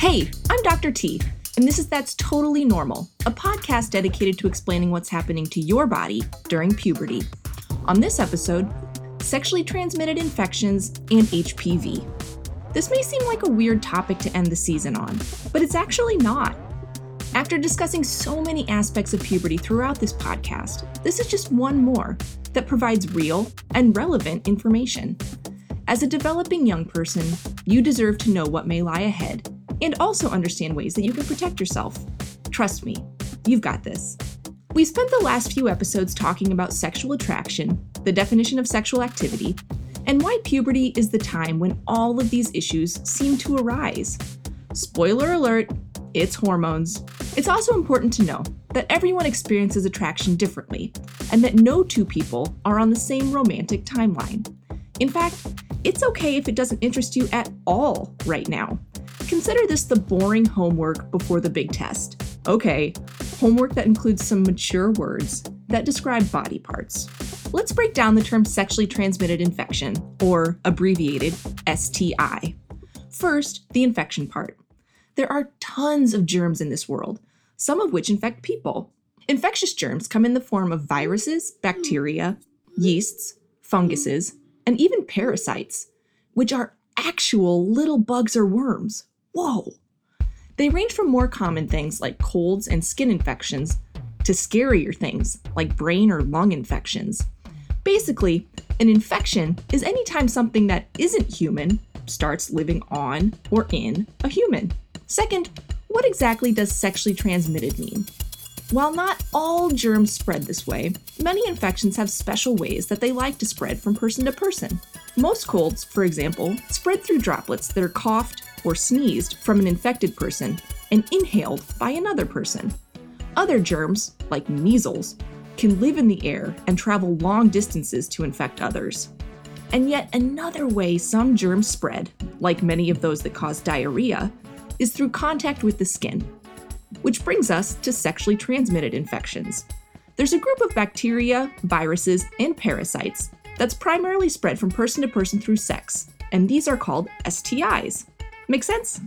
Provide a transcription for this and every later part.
Hey, I'm Dr. T, and this is That's Totally Normal, a podcast dedicated to explaining what's happening to your body during puberty. On this episode, sexually transmitted infections and HPV. This may seem like a weird topic to end the season on, but it's actually not. After discussing so many aspects of puberty throughout this podcast, this is just one more that provides real and relevant information. As a developing young person, you deserve to know what may lie ahead and also understand ways that you can protect yourself. Trust me, you've got this. We spent the last few episodes talking about sexual attraction, the definition of sexual activity, and why puberty is the time when all of these issues seem to arise. Spoiler alert, it's hormones. It's also important to know that everyone experiences attraction differently, and that no two people are on the same romantic timeline. In fact, it's okay if it doesn't interest you at all right now. Consider this the boring homework before the big test. Okay, homework that includes some mature words that describe body parts. Let's break down the term sexually transmitted infection, or abbreviated STI. First, the infection part. There are tons of germs in this world, some of which infect people. Infectious germs come in the form of viruses, bacteria, yeasts, funguses, and even parasites, which are actual little bugs or worms. Whoa! They range from more common things like colds and skin infections to scarier things like brain or lung infections. Basically, an infection is anytime something that isn't human starts living on or in a human. Second, what exactly does sexually transmitted mean? While not all germs spread this way, many infections have special ways that they like to spread from person to person. Most colds, for example, spread through droplets that are coughed or sneezed from an infected person and inhaled by another person. Other germs, like measles, can live in the air and travel long distances to infect others. And yet, another way some germs spread, like many of those that cause diarrhea, is through contact with the skin. Which brings us to sexually transmitted infections. There's a group of bacteria, viruses, and parasites that's primarily spread from person to person through sex, and these are called STIs. Make sense?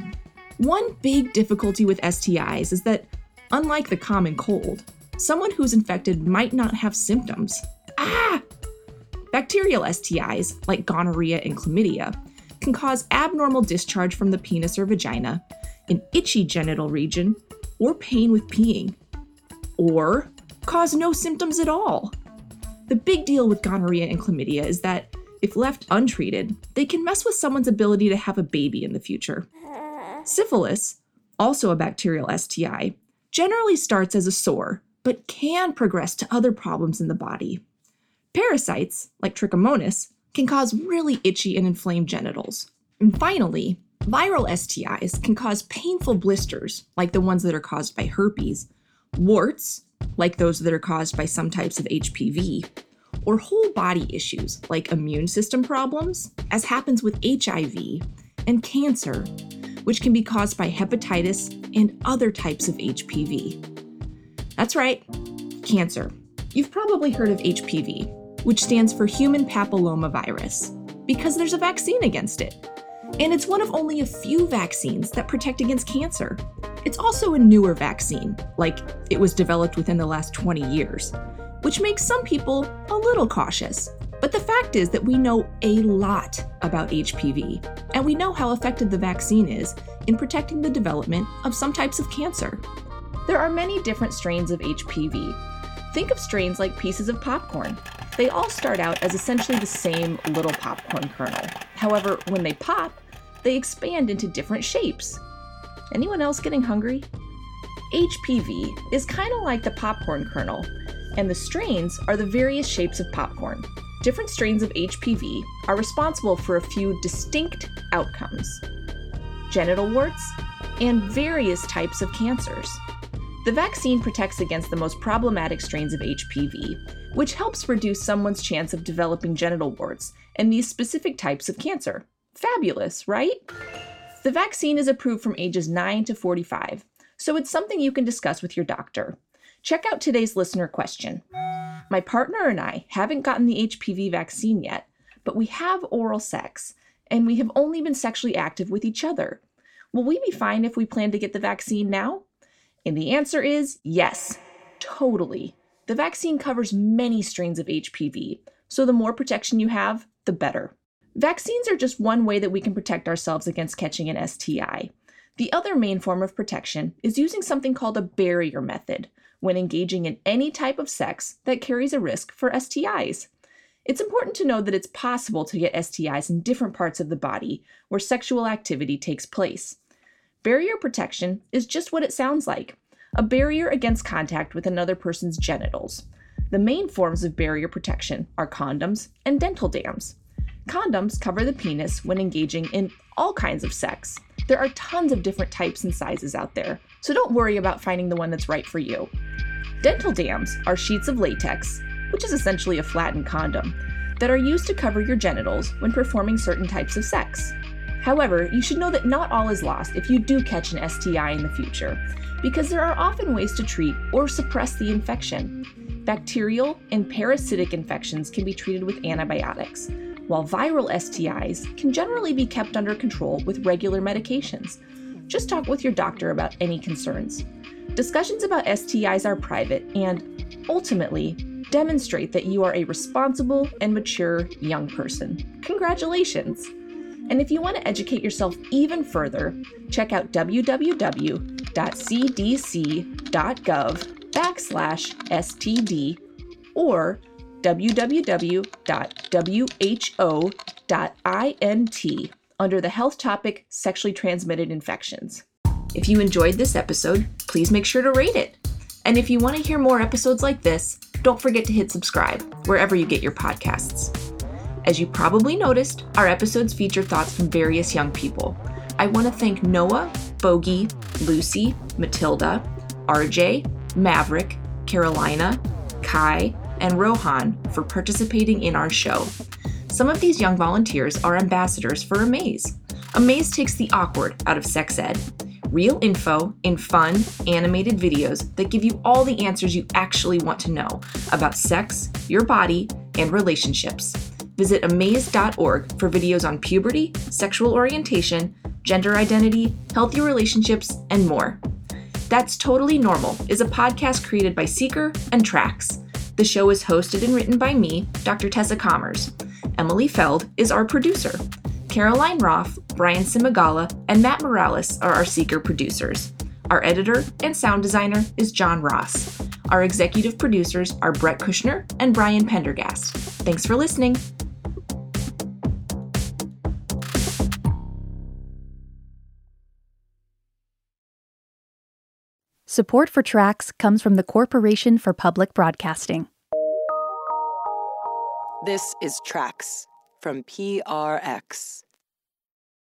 One big difficulty with STIs is that, unlike the common cold, someone who's infected might not have symptoms. Ah! Bacterial STIs, like gonorrhea and chlamydia, can cause abnormal discharge from the penis or vagina, an itchy genital region, or pain with peeing, or cause no symptoms at all. The big deal with gonorrhea and chlamydia is that if left untreated, they can mess with someone's ability to have a baby in the future. Syphilis, also a bacterial STI, generally starts as a sore, but can progress to other problems in the body. Parasites, like Trichomonas, can cause really itchy and inflamed genitals. And finally, Viral STIs can cause painful blisters, like the ones that are caused by herpes, warts, like those that are caused by some types of HPV, or whole body issues like immune system problems, as happens with HIV, and cancer, which can be caused by hepatitis and other types of HPV. That's right, cancer. You've probably heard of HPV, which stands for human papillomavirus, because there's a vaccine against it. And it's one of only a few vaccines that protect against cancer. It's also a newer vaccine, like it was developed within the last 20 years, which makes some people a little cautious. But the fact is that we know a lot about HPV, and we know how effective the vaccine is in protecting the development of some types of cancer. There are many different strains of HPV. Think of strains like pieces of popcorn. They all start out as essentially the same little popcorn kernel. However, when they pop, they expand into different shapes. Anyone else getting hungry? HPV is kind of like the popcorn kernel, and the strains are the various shapes of popcorn. Different strains of HPV are responsible for a few distinct outcomes genital warts, and various types of cancers. The vaccine protects against the most problematic strains of HPV, which helps reduce someone's chance of developing genital warts and these specific types of cancer. Fabulous, right? The vaccine is approved from ages 9 to 45, so it's something you can discuss with your doctor. Check out today's listener question. My partner and I haven't gotten the HPV vaccine yet, but we have oral sex, and we have only been sexually active with each other. Will we be fine if we plan to get the vaccine now? And the answer is yes, totally. The vaccine covers many strains of HPV, so the more protection you have, the better. Vaccines are just one way that we can protect ourselves against catching an STI. The other main form of protection is using something called a barrier method when engaging in any type of sex that carries a risk for STIs. It's important to know that it's possible to get STIs in different parts of the body where sexual activity takes place. Barrier protection is just what it sounds like a barrier against contact with another person's genitals. The main forms of barrier protection are condoms and dental dams. Condoms cover the penis when engaging in all kinds of sex. There are tons of different types and sizes out there, so don't worry about finding the one that's right for you. Dental dams are sheets of latex, which is essentially a flattened condom, that are used to cover your genitals when performing certain types of sex. However, you should know that not all is lost if you do catch an STI in the future, because there are often ways to treat or suppress the infection. Bacterial and parasitic infections can be treated with antibiotics, while viral STIs can generally be kept under control with regular medications. Just talk with your doctor about any concerns. Discussions about STIs are private and, ultimately, demonstrate that you are a responsible and mature young person. Congratulations! And if you want to educate yourself even further, check out www.cdc.gov backslash STD or www.who.int under the health topic sexually transmitted infections. If you enjoyed this episode, please make sure to rate it. And if you want to hear more episodes like this, don't forget to hit subscribe wherever you get your podcasts. As you probably noticed, our episodes feature thoughts from various young people. I want to thank Noah, Bogey, Lucy, Matilda, RJ, Maverick, Carolina, Kai, and Rohan for participating in our show. Some of these young volunteers are ambassadors for Amaze. Amaze takes the awkward out of sex ed. Real info in fun, animated videos that give you all the answers you actually want to know about sex, your body, and relationships. Visit amaze.org for videos on puberty, sexual orientation, gender identity, healthy relationships, and more. That's Totally Normal is a podcast created by Seeker and Tracks. The show is hosted and written by me, Dr. Tessa Commers. Emily Feld is our producer. Caroline Roth, Brian Simagala, and Matt Morales are our Seeker producers. Our editor and sound designer is John Ross. Our executive producers are Brett Kushner and Brian Pendergast. Thanks for listening. Support for tracks comes from the Corporation for Public Broadcasting. This is Tracks from PRX.